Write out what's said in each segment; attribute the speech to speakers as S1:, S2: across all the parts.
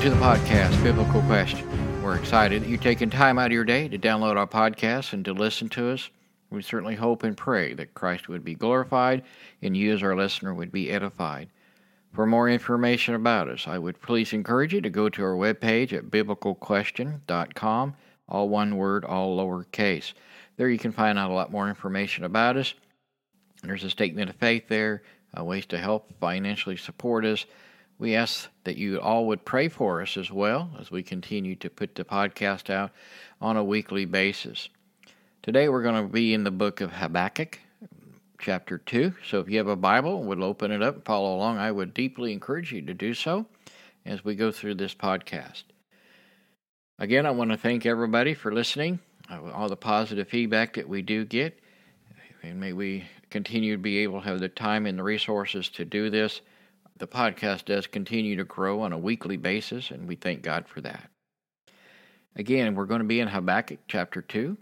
S1: Welcome to the podcast, Biblical Question. We're excited that you're taking time out of your day to download our podcast and to listen to us. We certainly hope and pray that Christ would be glorified and you, as our listener, would be edified. For more information about us, I would please encourage you to go to our webpage at biblicalquestion.com, all one word, all lowercase. There you can find out a lot more information about us. There's a statement of faith there, uh, ways to help financially support us. We ask that you all would pray for us as well as we continue to put the podcast out on a weekly basis. Today we're going to be in the book of Habakkuk, chapter 2. So if you have a Bible, would open it up and follow along. I would deeply encourage you to do so as we go through this podcast. Again, I want to thank everybody for listening, uh, all the positive feedback that we do get. And may we continue to be able to have the time and the resources to do this the podcast does continue to grow on a weekly basis, and we thank God for that. Again, we're going to be in Habakkuk chapter 2,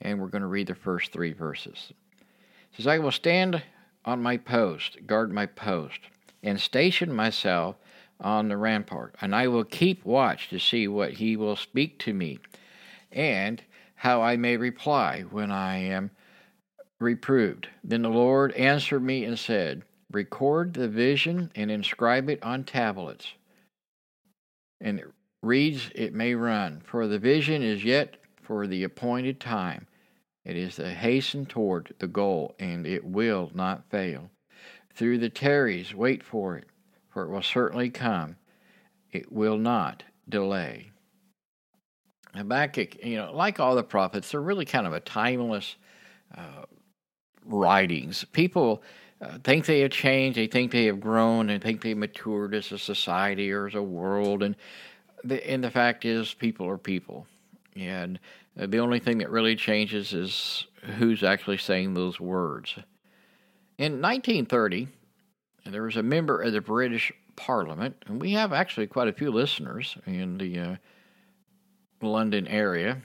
S1: and we're going to read the first three verses. It says, I will stand on my post, guard my post, and station myself on the rampart, and I will keep watch to see what he will speak to me, and how I may reply when I am reproved. Then the Lord answered me and said, record the vision and inscribe it on tablets. And it reads, It may run, for the vision is yet for the appointed time. It is to hasten toward the goal, and it will not fail. Through the tarries, wait for it, for it will certainly come. It will not delay. Habakkuk, you know, like all the prophets, they're really kind of a timeless uh, writings. People uh, think they have changed, they think they have grown, they think they've matured as a society or as a world, and the and the fact is, people are people, and uh, the only thing that really changes is who's actually saying those words. In 1930, there was a member of the British Parliament, and we have actually quite a few listeners in the uh, London area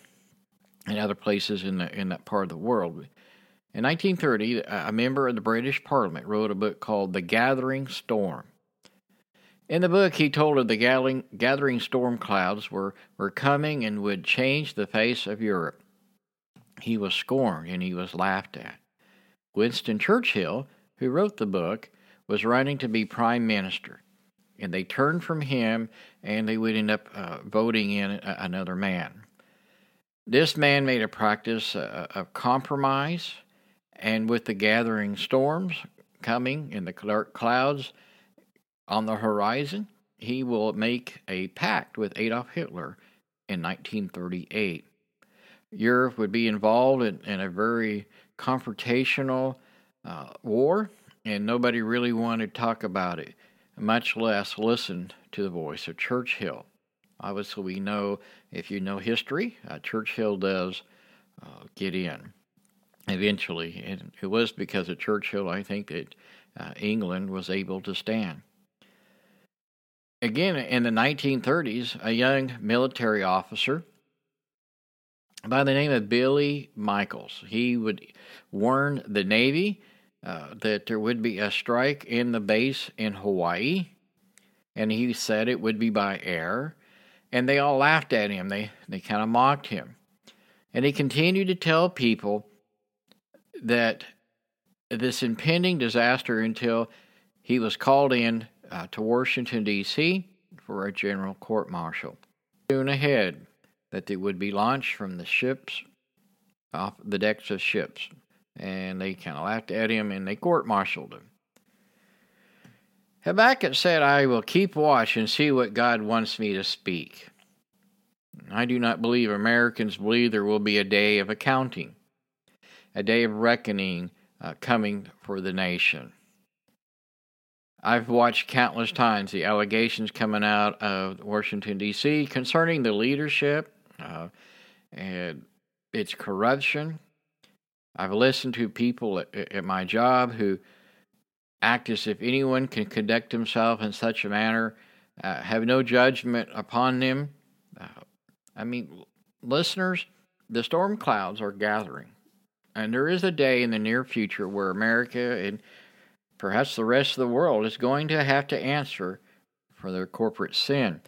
S1: and other places in the in that part of the world. In 1930, a member of the British Parliament wrote a book called The Gathering Storm. In the book, he told of the gathering, storm clouds were, were coming and would change the face of Europe. He was scorned and he was laughed at. Winston Churchill, who wrote the book, was running to be prime minister, and they turned from him and they would end up uh, voting in a, another man. This man made a practice uh, of compromise and with the gathering storms coming and the dark clouds on the horizon, he will make a pact with Adolf Hitler in 1938. Europe would be involved in, in a very confrontational uh, war, and nobody really wanted to talk about it, much less listen to the voice of Churchill. Obviously, we know if you know history, uh, Churchill does uh, get in eventually. And it was because of Churchill, I think, that uh, England was able to stand. Again, in the 1930s, a young military officer by the name of Billy Michaels, he would warn the Navy uh, that there would be a strike in the base in Hawaii, and he said it would be by air. And they all laughed at him. They, they kind of mocked him. And he continued to tell people that this impending disaster until he was called in uh, to Washington, D.C. for a general court martial. Soon ahead, that they would be launched from the ships, off the decks of ships. And they kind of laughed at him and they court martialed him. Habakkuk said, I will keep watch and see what God wants me to speak. I do not believe Americans believe there will be a day of accounting a day of reckoning uh, coming for the nation. I've watched countless times the allegations coming out of Washington, D.C. concerning the leadership uh, and its corruption. I've listened to people at, at, my job who act as if anyone can conduct himself in such a manner, uh, have no judgment upon them. Uh, I mean, listeners, the storm clouds are gathering. And there is a day in the near future where America and perhaps the rest of the world is going to have to answer for their corporate sin.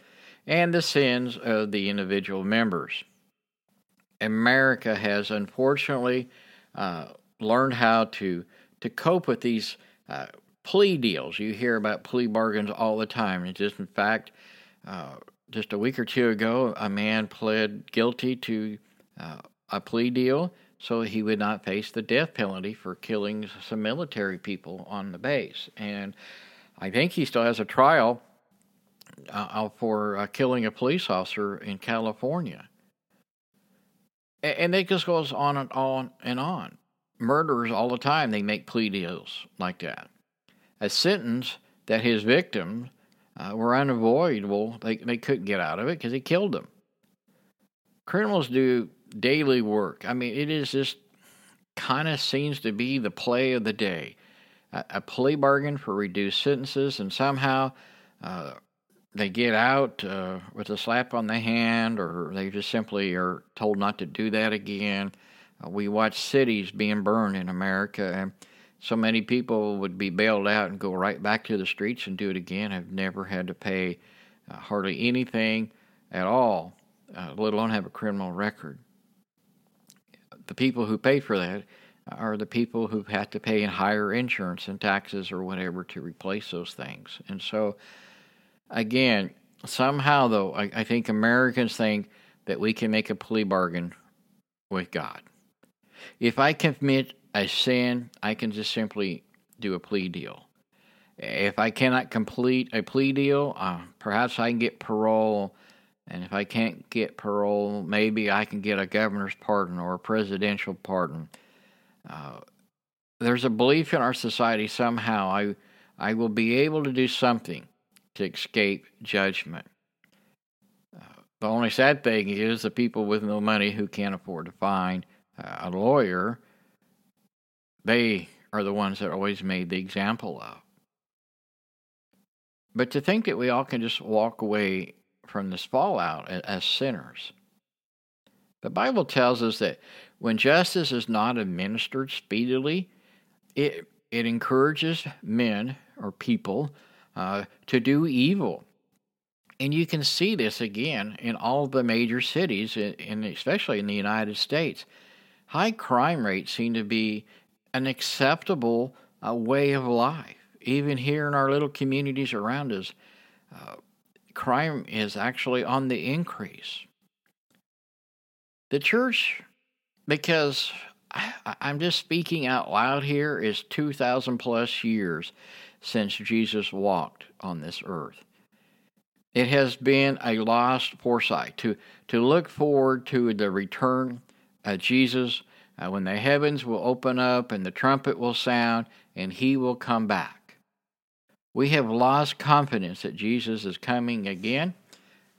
S1: and the sins of the individual members. America has unfortunately uh, learned how to to cope with these uh, plea deals. You hear about plea bargains all the time. It's just, in fact, uh, just a week or two ago, a man pled guilty to uh, a plea deal so he would not face the death penalty for killing some military people on the base. And I think he still has a trial uh, for uh, killing a police officer in California. And it just goes on and on and on. Murderers all the time, they make plea deals like that. A sentence that his victims uh, were unavoidable, they, they couldn't get out of it because he killed them. Criminals do daily work. I mean, it is just kind of seems to be the play of the day. A, a plea bargain for reduced sentences, and somehow uh, they get out uh, with a slap on the hand, or they just simply are told not to do that again. Uh, we watch cities being burned in America, and so many people would be bailed out and go right back to the streets and do it again. Have never had to pay uh, hardly anything at all, uh, let alone have a criminal record. The people who pay for that are the people who've had to pay in higher insurance and taxes or whatever to replace those things. And so again, somehow though, I, I think Americans think that we can make a plea bargain with God. If I commit a sin, I can just simply do a plea deal. If I cannot complete a plea deal, uh, perhaps I can get parole. And if I can't get parole, maybe I can get a governor's pardon or a presidential pardon. Uh, there's a belief in our society somehow I, I will be able to do something to escape judgment. Uh, the only sad thing is the people with no money who can't afford to find uh, a lawyer, they are the ones that are always made the example of. But to think that we all can just walk away from this fallout as sinners. The Bible tells us that when justice is not administered speedily, it, it encourages men or people uh, to do evil. And you can see this again in all the major cities, and especially in the United States. High crime rates seem to be an acceptable uh, way of life. Even here in our little communities around us, uh, crime is actually on the increase. The church, because I, I'm just speaking out loud here, is 2,000 plus years since Jesus walked on this earth. It has been a lost foresight to, to look forward to the return of Jesus uh, when the heavens will open up and the trumpet will sound and he will come back. We have lost confidence that Jesus is coming again.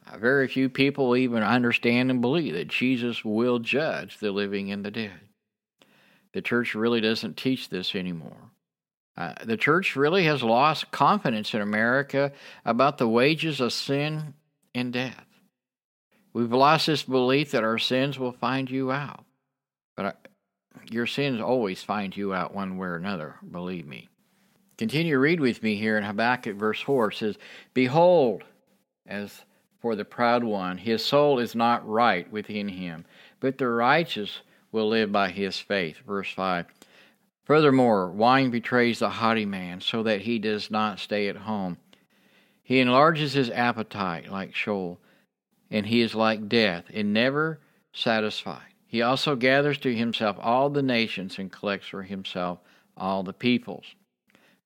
S1: Uh, very few people even understand and believe that Jesus will judge the living and the dead. The church really doesn't teach this anymore. Uh, the church really has lost confidence in America about the wages of sin and death. We've lost this belief that our sins will find you out. But uh, your sins always find you out one way or another, believe me. Continue to read with me here in Habakkuk verse 4. It says, Behold, as for the proud one, his soul is not right within him, but the righteous will live by his faith. Verse 5. Furthermore, wine betrays the haughty man, so that he does not stay at home. He enlarges his appetite like Sheol, and he is like death, and never satisfied. He also gathers to himself all the nations and collects for himself all the peoples.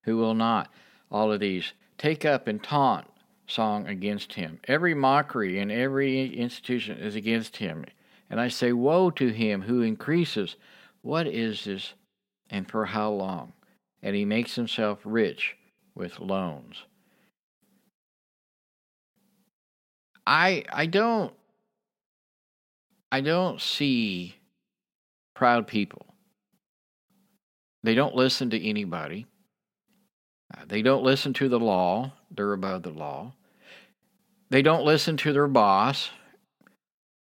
S1: Who will not, all of these, take up and taunt song against him? Every mockery and every institution is against him. And I say, Woe to him who increases. What is this? and for how long, and he makes himself rich with loans. I I don't I don't see proud people. They don't listen to anybody. They don't listen to the law. They're above the law. They don't listen to their boss.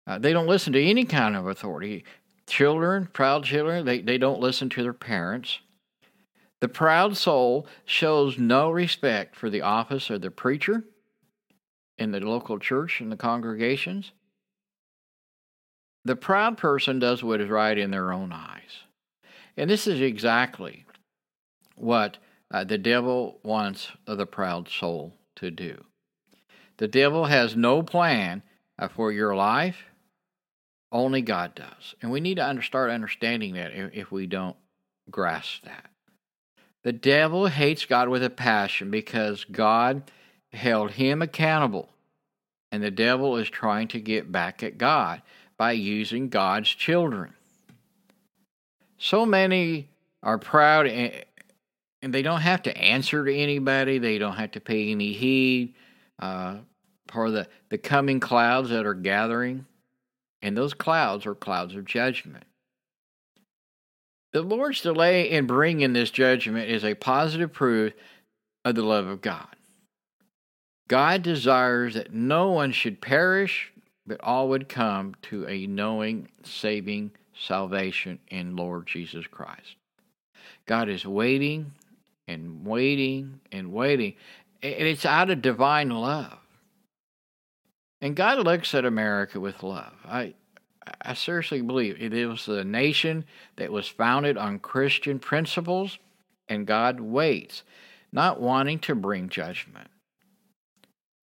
S1: Uh, they don't listen to any kind of authority. Children, proud children, they, they don't listen to their parents. The proud soul shows no respect for the office of the preacher, in the local church and the congregations. The proud person does what is right in their own eyes. And this is exactly what uh, the devil wants the proud soul to do. The devil has no plan uh, for your life, only God does. And we need to under, start understanding that if, if we don't grasp that. The devil hates God with a passion because God held him accountable. And the devil is trying to get back at God by using God's children. So many are proud and they don't have to answer to anybody, they don't have to pay any heed uh, for the, the coming clouds that are gathering. And those clouds are clouds of judgment. The Lord's delay in bringing this judgment is a positive proof of the love of God. God desires that no one should perish, but all would come to a knowing, saving salvation in Lord Jesus Christ. God is waiting and waiting and waiting, and it's out of divine love. And God looks at America with love. I, I seriously believe it is a nation that was founded on Christian principles, and God waits, not wanting to bring judgment.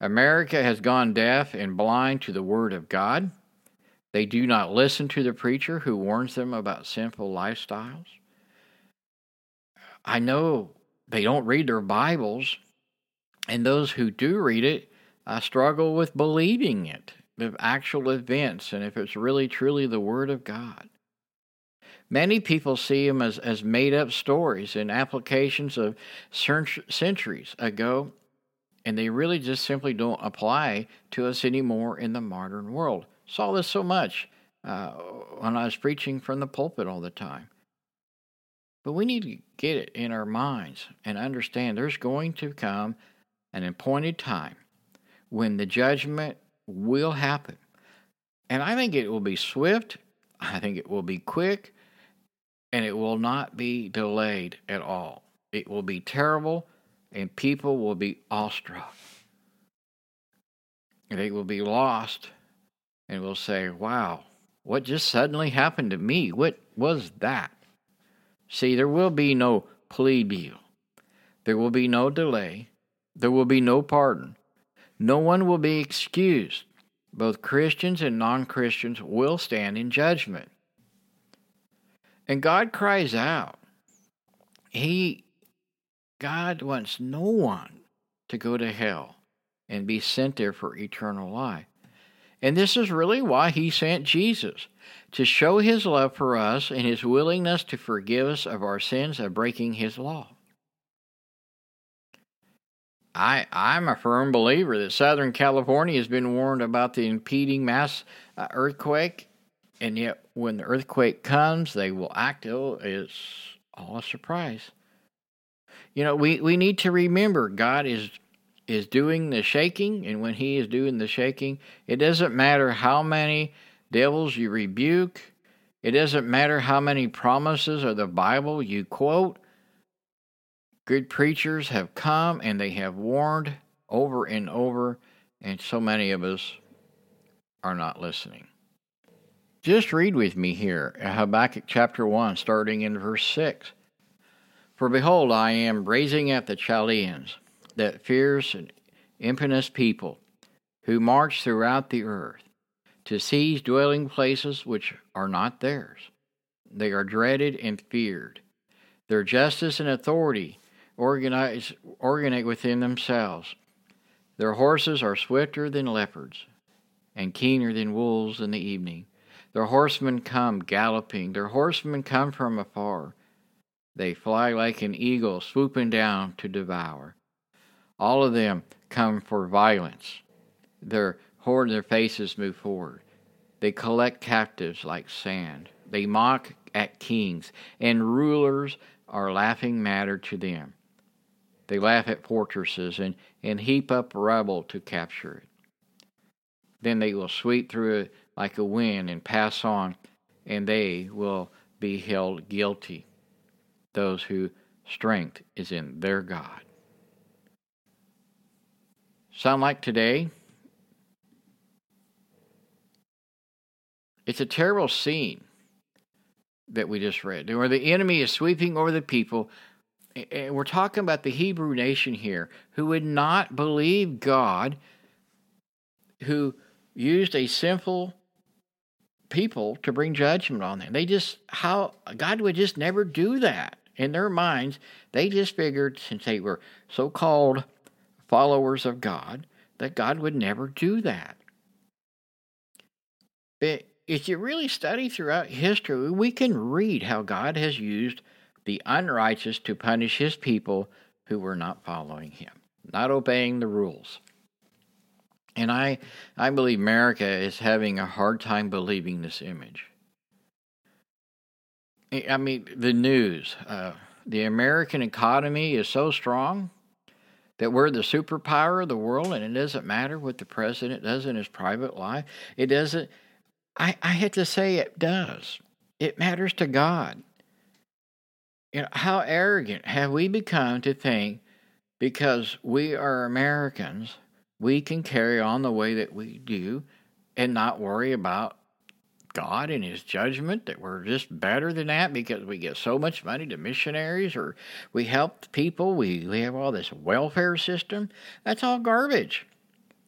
S1: America has gone deaf and blind to the Word of God. They do not listen to the preacher who warns them about sinful lifestyles. I know they don't read their Bibles, and those who do read it I struggle with believing it of actual events and if it's really truly the Word of God. Many people see them as, as made up stories and applications of centuries ago, and they really just simply don't apply to us anymore in the modern world. Saw this so much uh, when I was preaching from the pulpit all the time. But we need to get it in our minds and understand there's going to come an appointed time when the judgment will happen. And I think it will be swift, I think it will be quick, and it will not be delayed at all. It will be terrible, and people will be awestruck. They will be lost and will say, Wow, what just suddenly happened to me? What was that? See, there will be no plea deal, there will be no delay, there will be no pardon. No one will be excused. Both Christians and non Christians will stand in judgment. And God cries out. He, God wants no one to go to hell and be sent there for eternal life. And this is really why he sent Jesus to show his love for us and his willingness to forgive us of our sins of breaking his law. I I'm a firm believer that Southern California has been warned about the impeding mass uh, earthquake, and yet when the earthquake comes, they will act. Oh, it's all a surprise. You know, we, we need to remember God is is doing the shaking, and when He is doing the shaking, it doesn't matter how many devils you rebuke. It doesn't matter how many promises of the Bible you quote. Good preachers have come and they have warned over and over, and so many of us are not listening. Just read with me here Habakkuk chapter 1, starting in verse 6. For behold, I am raising up the Chaldeans, that fierce and impious people, who march throughout the earth, to seize dwelling places which are not theirs. They are dreaded and feared. Their justice and authority organize, organize within themselves. Their horses are swifter than leopards, and keener than wolves in the evening. Their horsemen come galloping, their horsemen come from afar. They fly like an eagle swooping down to devour. All of them come for violence. Their horde their faces move forward. They collect captives like sand. They mock at kings, and rulers are laughing matter to them. They laugh at fortresses and, and heap up rubble to capture it. Then they will sweep through it like a wind and pass on, and they will be held guilty, those whose strength is in their God. Sound like today It's a terrible scene that we just read, where the enemy is sweeping over the people. And we're talking about the Hebrew nation here who would not believe God, who used a sinful people to bring judgment on them. They just, how, God would just never do that. In their minds, they just figured since they were so called followers of God, that God would never do that. If you really study throughout history, we can read how God has used the unrighteous to punish his people who were not following him, not obeying the rules. And I, I believe America is having a hard time believing this image. I mean, the news, uh, the American economy is so strong that we're the superpower of the world and it doesn't matter what the president does in his private life. It doesn't, I, I had to say it does. It matters to God. You know, how arrogant have we become to think because we are Americans, we can carry on the way that we do and not worry about God and His judgment that we're just better than that because we get so much money to missionaries or we help people, we, we have all this welfare system. That's all garbage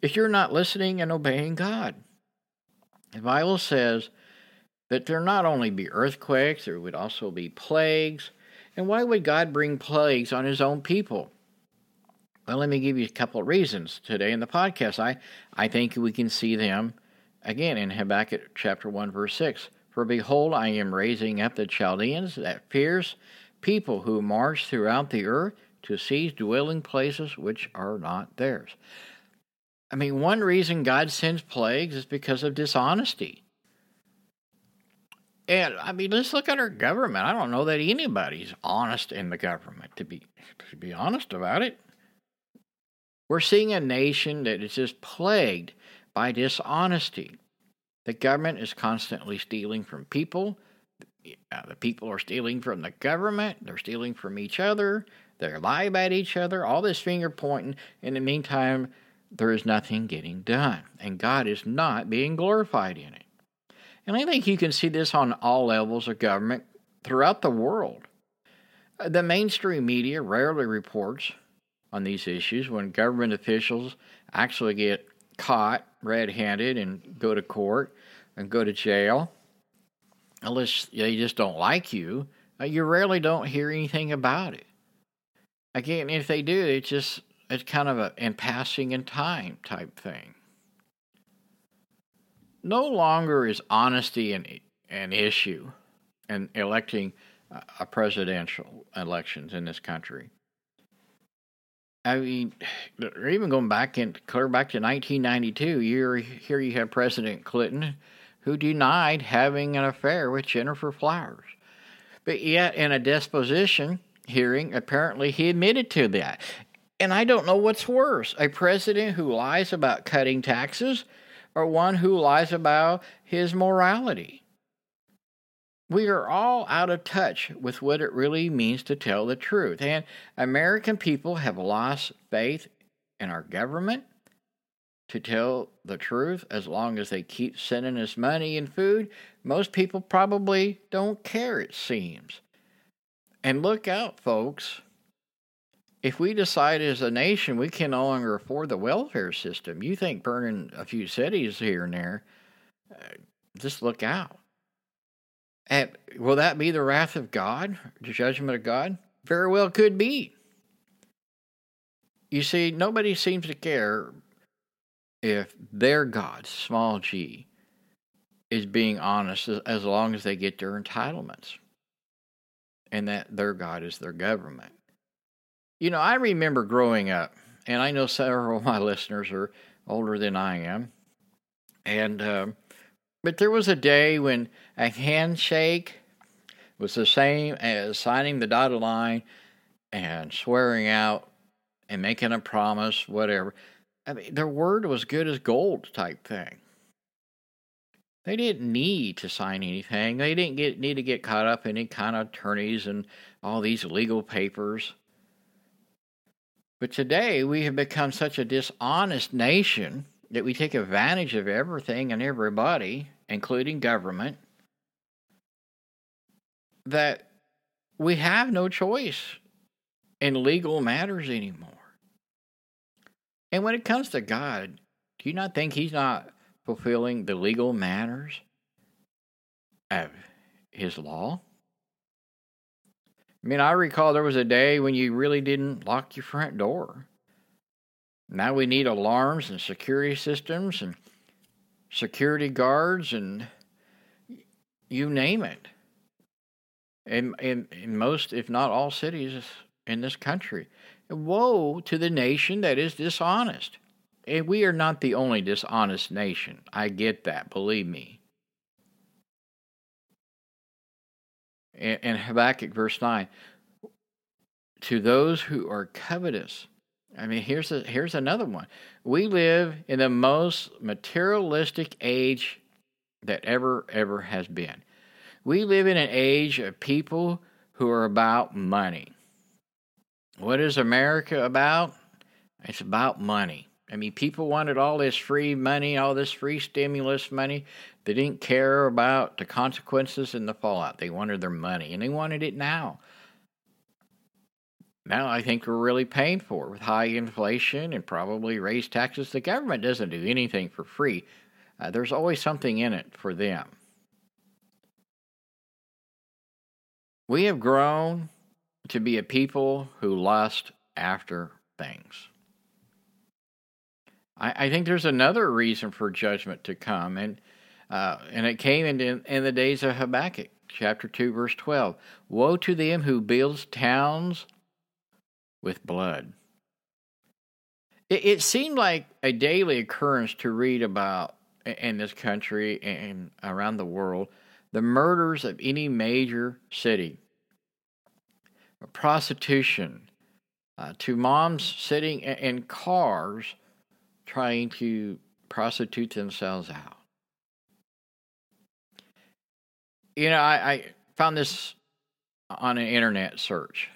S1: if you're not listening and obeying God. The Bible says that there not only be earthquakes, there would also be plagues. And why would God bring plagues on His own people? Well, let me give you a couple of reasons today in the podcast. I, I think we can see them Again, in Habakkuk chapter 1, verse 6 For behold, I am raising up the Chaldeans, that fierce people who march throughout the earth to seize dwelling places which are not theirs. I mean, one reason God sends plagues is because of dishonesty. And I mean, let's look at our government. I don't know that anybody's honest in the government, to be to be honest about it. We're seeing a nation that is just plagued by dishonesty. The government is constantly stealing from people. The people are stealing from the government. They're stealing from each other. They're lying about each other. All this finger pointing. In the meantime, there is nothing getting done. And God is not being glorified in it. And I think you can see this on all levels of government throughout the world. The mainstream media rarely reports on these issues when government officials actually get caught red handed and go to court and go to jail, unless they just don't like you, uh, you rarely don't hear anything about it. Again, if they do, it's just it's kind of a in passing in time type thing. No longer is honesty an, an issue in electing a presidential elections in this country. I mean, even going back in clear back to 1992, here here you have President Clinton, who denied having an affair with Gennifer Flowers, but yet in a deposition hearing, apparently he admitted to that. And I don't know what's worse: a president who lies about cutting taxes, or one who lies about his morality. We are all out of touch with what it really means to tell the truth. And American people have lost faith in our government to tell the truth as long as they keep sending us money and food. Most people probably don't care, it seems. And look out, folks. If we decide as a nation we can no longer afford the welfare system, you think burning a few cities here and there, uh, just look out. And will that be the wrath of God, the judgment of God? Very well could be. You see, nobody seems to care if their God, small g, is being honest as long as they get their entitlements and that their God is their government. You know, I remember growing up, and I know several of my listeners are older than I am, and um, but there was a day when a handshake was the same as signing the dotted line and swearing out and making a promise, whatever. I mean, their word was good as gold type thing. They didn't need to sign anything. They didn't get, need to get caught up in any kind of attorneys and all these legal papers. But today we have become such a dishonest nation that we take advantage of everything and everybody, including government, that we have no choice in legal matters anymore. And when it comes to God, do you not think He's not fulfilling the legal matters of His law? I mean, I recall there was a day when you really didn't lock your front door. Now we need alarms and security systems and security guards and you name it. In, in, in most, if not all cities in this country. Woe to the nation that is dishonest. And we are not the only dishonest nation. I get that, believe me. In Habakkuk verse 9, to those who are covetous. I mean, here's a, here's another one. We live in the most materialistic age that ever ever has been. We live in an age of people who are about money. What is America about? It's about money. I mean, people wanted all this free money, all this free stimulus money. They didn't care about the consequences and the fallout. They wanted their money, and they wanted it now. Now I think we're really paying for it with high inflation and probably raised taxes. The government doesn't do anything for free. Uh, there's always something in it for them. We have grown to be a people who lust after things. I, I think there's another reason for judgment to come, and uh, and it came in, in, in the days of Habakkuk, chapter two, verse twelve. Woe to them who builds towns with blood. It, it seemed like a daily occurrence to read about in this country and around the world the murders of any major city prostitution, uh, to moms sitting in cars trying to prostitute themselves out. You know, I, I found this on an internet search.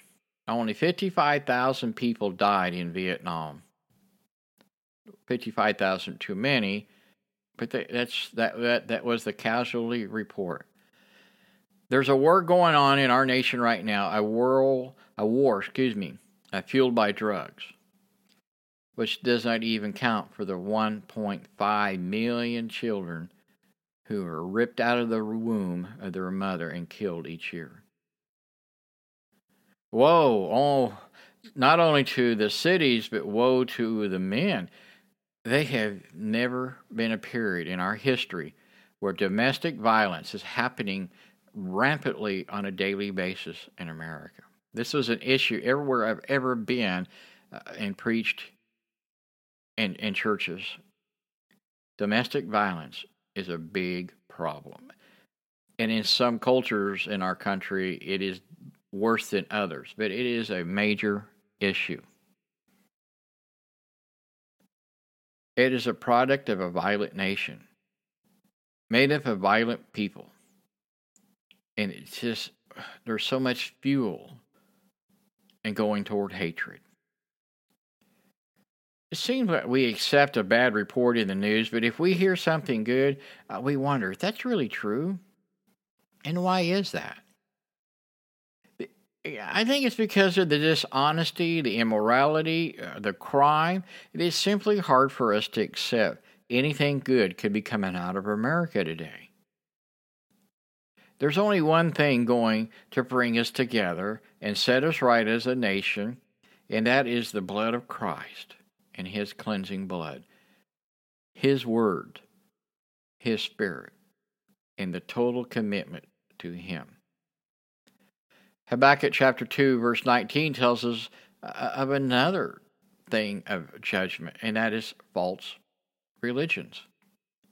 S1: Only 55,000 people died in Vietnam. 55,000 too many, but that's that, that that was the casualty report. There's a war going on in our nation right now, a war, a war, excuse me, fueled by drugs, which does not even count for the 1.5 million children who are ripped out of the womb of their mother and killed each year. Woe, oh, not only to the cities, but woe to the men. They have never been a period in our history where domestic violence is happening rampantly on a daily basis in America. This was an issue everywhere I've ever been uh, and preached in, in churches. Domestic violence is a big problem. And in some cultures in our country, it is worse than others, but it is a major issue. It is a product of a violent nation, made up of violent people and it's just there's so much fuel and going toward hatred. It seems like we accept a bad report in the news, but if we hear something good, uh, we wonder if that's really true. And why is that? I think it's because of the dishonesty, the immorality, uh, the crime. It is simply hard for us to accept anything good could be coming out of America today. There's only one thing going to bring us together and set us right as a nation, and that is the blood of Christ and His cleansing blood, His Word, His Spirit, and the total commitment to Him. Habakkuk chapter 2, verse 19 tells us uh, of another thing of judgment, and that is false religions.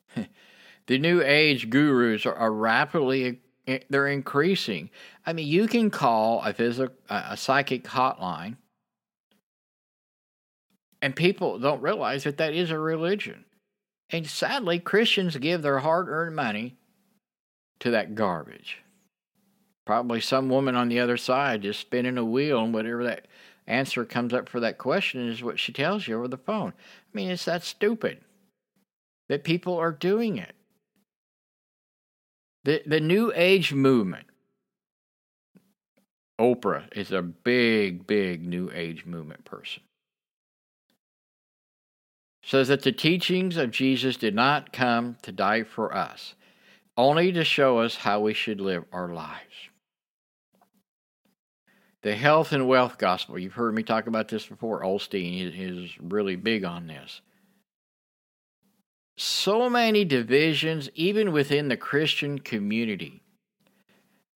S1: the New Age gurus are, rapidly they're increasing. I mean, you can call a physical, a psychic hotline, and people don't realize that that is a religion. And sadly, Christians give their hard-earned money to that garbage. Probably some woman on the other side just spinning a wheel, and whatever that answer comes up for that question is what she tells you over the phone. I mean, it's that stupid. that people are doing it. The, the New Age movement, Oprah is a big, big New Age movement person. Says that the teachings of Jesus did not come to die for us, only to show us how we should live our lives. The health and wealth gospel, you've heard me talk about this before. Osteen is really big on this. So many divisions, even within the Christian community.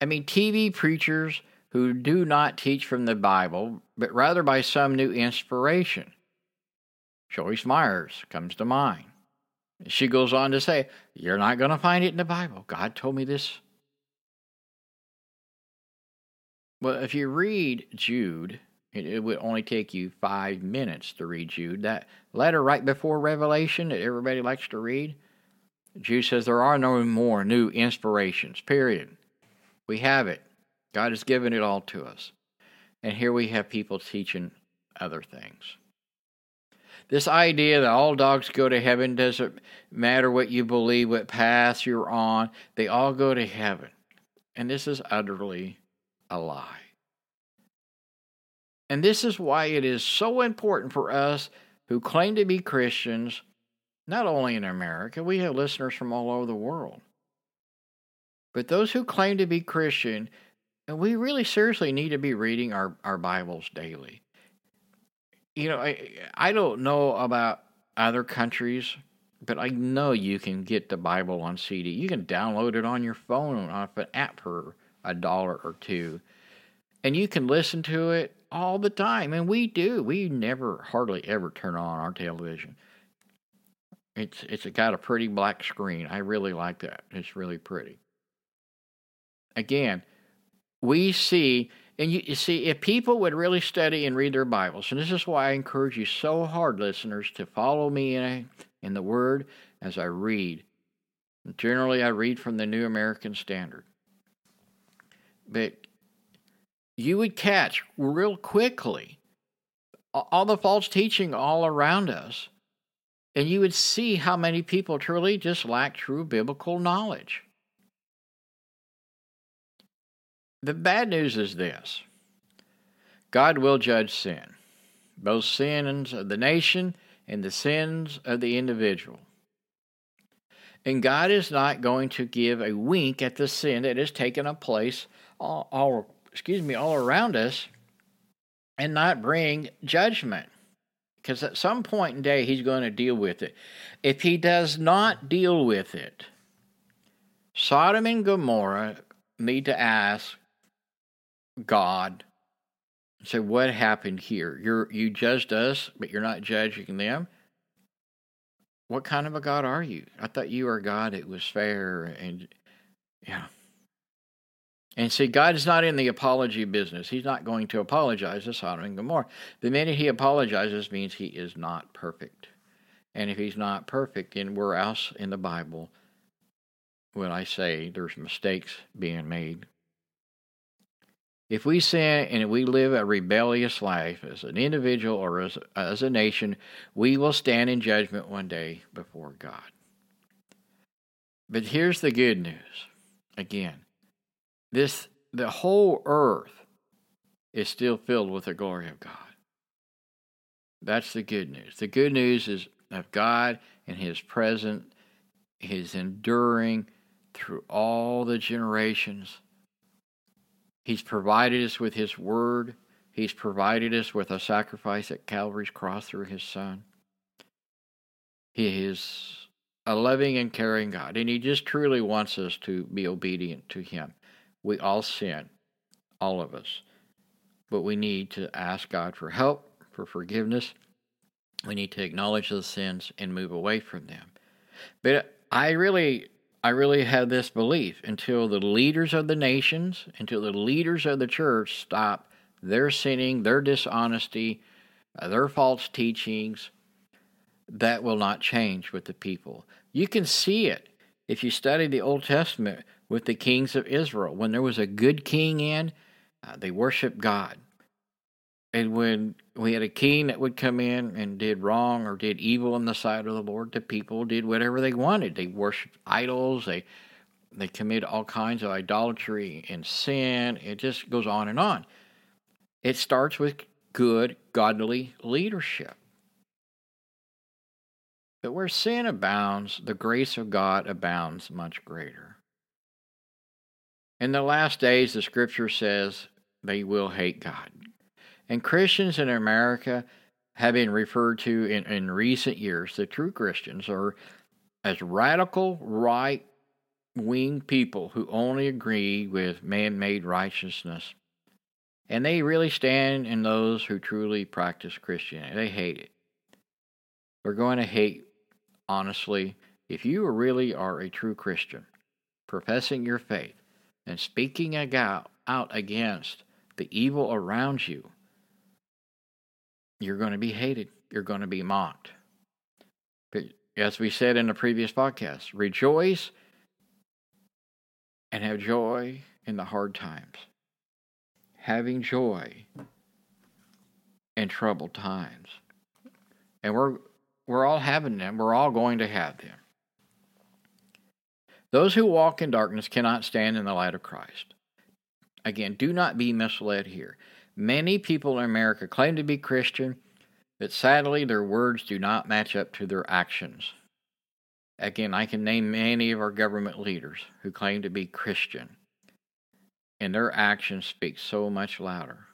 S1: I mean, TV preachers who do not teach from the Bible, but rather by some new inspiration. Joyce Myers comes to mind. She goes on to say, You're not going to find it in the Bible. God told me this. Well, if you read Jude, it, it, would only take you five minutes to read Jude. That letter right before Revelation that everybody likes to read, Jude says there are no more new inspirations, period. We have it. God has given it all to us. And here we have people teaching other things. This idea that all dogs go to heaven doesn't matter what you believe, what path you're on, they all go to heaven. And this is utterly a lie. And this is why it is so important for us who claim to be Christians, not only in America, we have listeners from all over the world. But those who claim to be Christian, and we really seriously need to be reading our, our Bibles daily. You know, I, I don't know about other countries, but I know you can get the Bible on CD. You can download it on your phone off an app for a dollar or two, and you can listen to it all the time. And we do. We never, hardly ever turn on our television. It's it's got a pretty black screen. I really like that. It's really pretty. Again, we see, and you, you, see, if people would really study and read their Bibles, and this is why I encourage you so hard, listeners, to follow me in, in the Word as I read. And generally, I read from the New American Standard. But you would catch real quickly all the false teaching all around us, and you would see how many people truly just lack true biblical knowledge. The bad news is this God will judge sin, both sins of the nation and the sins of the individual. And God is not going to give a wink at the sin that has taken a place all, all excuse me all around us and not bring judgment. Because at some point in day he's going to deal with it. If he does not deal with it, Sodom and Gomorrah need to ask God say, What happened here? You're you judged us, but you're not judging them. What kind of a God are you? I thought you were God It was fair and yeah. And see, God is not in the apology business. He's not going to apologize to Sodom and Gomorrah. The minute he apologizes means he is not perfect. And if he's not perfect, then where else in the Bible would I say there's mistakes being made? If we sin and we live a rebellious life as an individual or as, as a nation, we will stand in judgment one day before God. But here's the good news. Again, this the whole earth is still filled with the glory of God. That's the good news. The good news is of God and his present, his enduring through all the generations He's provided us with His Word. He's provided us with a sacrifice at Calvary's cross through His Son. He is a loving and caring God, and He just truly wants us to be obedient to Him. We all sin, all of us, but we need to ask God for help, for forgiveness. We need to acknowledge those sins and move away from them. But I really I really had this belief until the leaders of the nations, until the leaders of the church stop their sinning, their dishonesty, uh, their false teachings, that will not change with the people. You can see it if you study the Old Testament with the kings of Israel. When there was a good king in, uh, they worshiped God. and when we had a king that would come in and did wrong or did evil in the sight of the Lord, the people did whatever they wanted. They worshipped idols. They they committed all kinds of idolatry and sin. It just goes on and on. It starts with good, godly leadership. But where sin abounds, the grace of God abounds much greater. In the last days, the scripture says they will hate God. And Christians in America have been referred to in, in recent years, the true Christians are as radical right wing people who only agree with man made righteousness. And they really stand in those who truly practice Christianity. They hate it. They're going to hate, honestly, if you really are a true Christian, professing your faith and speaking out against the evil around you you're going to be hated. You're going to be mocked. But as we said in the previous podcast, rejoice and have joy in the hard times. Having joy in troubled times. And we're we're all having them. We're all going to have them. Those who walk in darkness cannot stand in the light of Christ. Again, do not be misled here. Many people in America claim to be Christian, but sadly their words do not match up to their actions. Again, I can name many of our government leaders who claim to be Christian, and their actions speak so much louder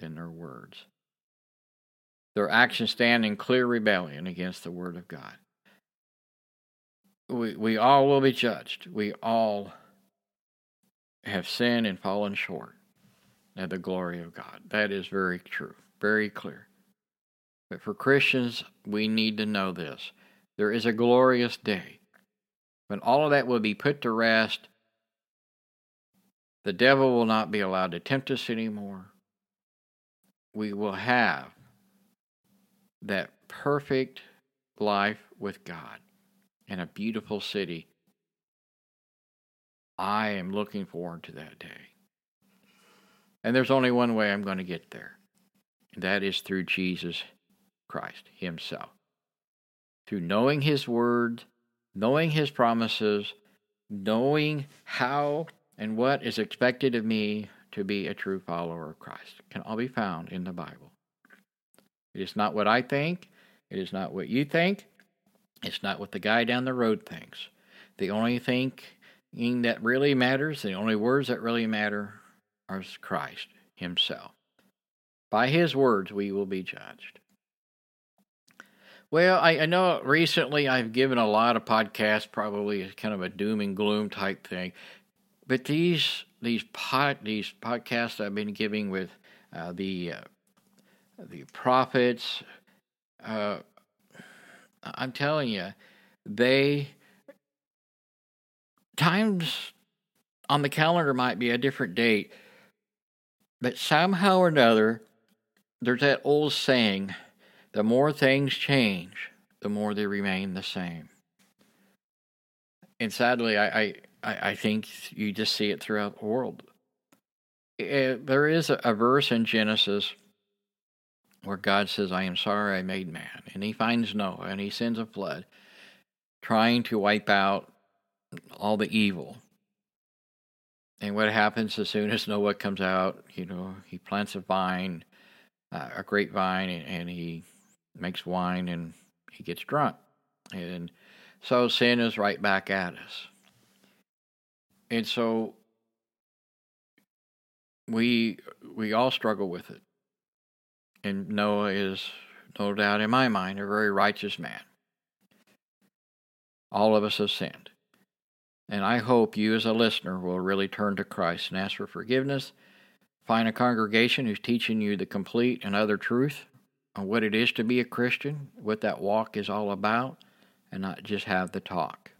S1: than their words. Their actions stand in clear rebellion against the Word of God. We, we all will be judged. We all have sinned and fallen short and the glory of God. That is very true, very clear. But for Christians, we need to know this. There is a glorious day when all of that will be put to rest. The devil will not be allowed to tempt us anymore. We will have that perfect life with God in a beautiful city. I am looking forward to that day. And there's only one way I'm going to get there, and that is through Jesus Christ Himself. Through knowing His Word, knowing His promises, knowing how and what is expected of me to be a true follower of Christ can all be found in the Bible. It is not what I think, it is not what you think, it's not what the guy down the road thinks. The only thing that really matters, the only words that really matter as Christ Himself. By His words we will be judged. Well, I, I, know recently I've given a lot of podcasts, probably kind of a doom and gloom type thing, but these these pod these podcasts I've been giving with uh, the uh, the prophets, uh, I'm telling you, they times on the calendar might be a different date, but somehow or another, there's that old saying the more things change, the more they remain the same. And sadly, I, I, I think you just see it throughout the world. It, eh, there is a, a verse in Genesis where God says, I am sorry I made man. And he finds Noah and he sends a flood trying to wipe out all the evil. And what happens as soon as Noah comes out, you know, he plants a vine, uh, a grapevine, and, and he makes wine and he gets drunk. And so sin is right back at us. And so we we all struggle with it. And Noah is no doubt in my mind a very righteous man. All of us have sinned. And I hope you, as a listener, will really turn to Christ and ask for forgiveness. Find a congregation who's teaching you the complete and other truth on what it is to be a Christian, what that walk is all about, and not just have the talk.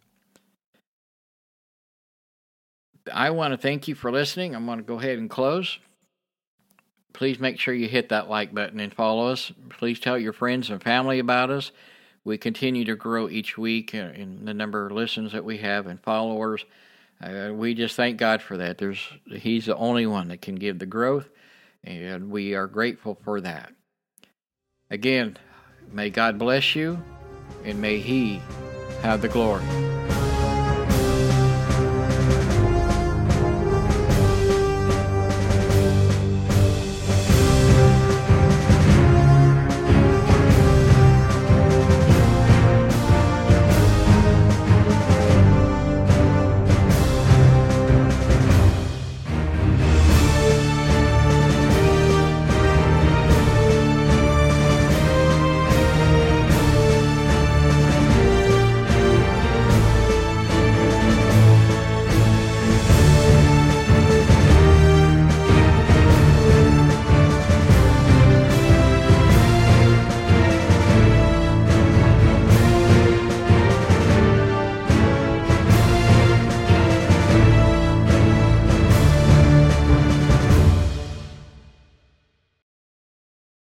S1: I want to thank you for listening. I'm going to go ahead and close. Please make sure you hit that like button and follow us. Please tell your friends and family about us. We continue to grow each week in the number of listens that we have and followers. Uh, we just thank God for that. There's He's the only one that can give the growth, And we are grateful for that. Again, may God bless you and may He have the glory.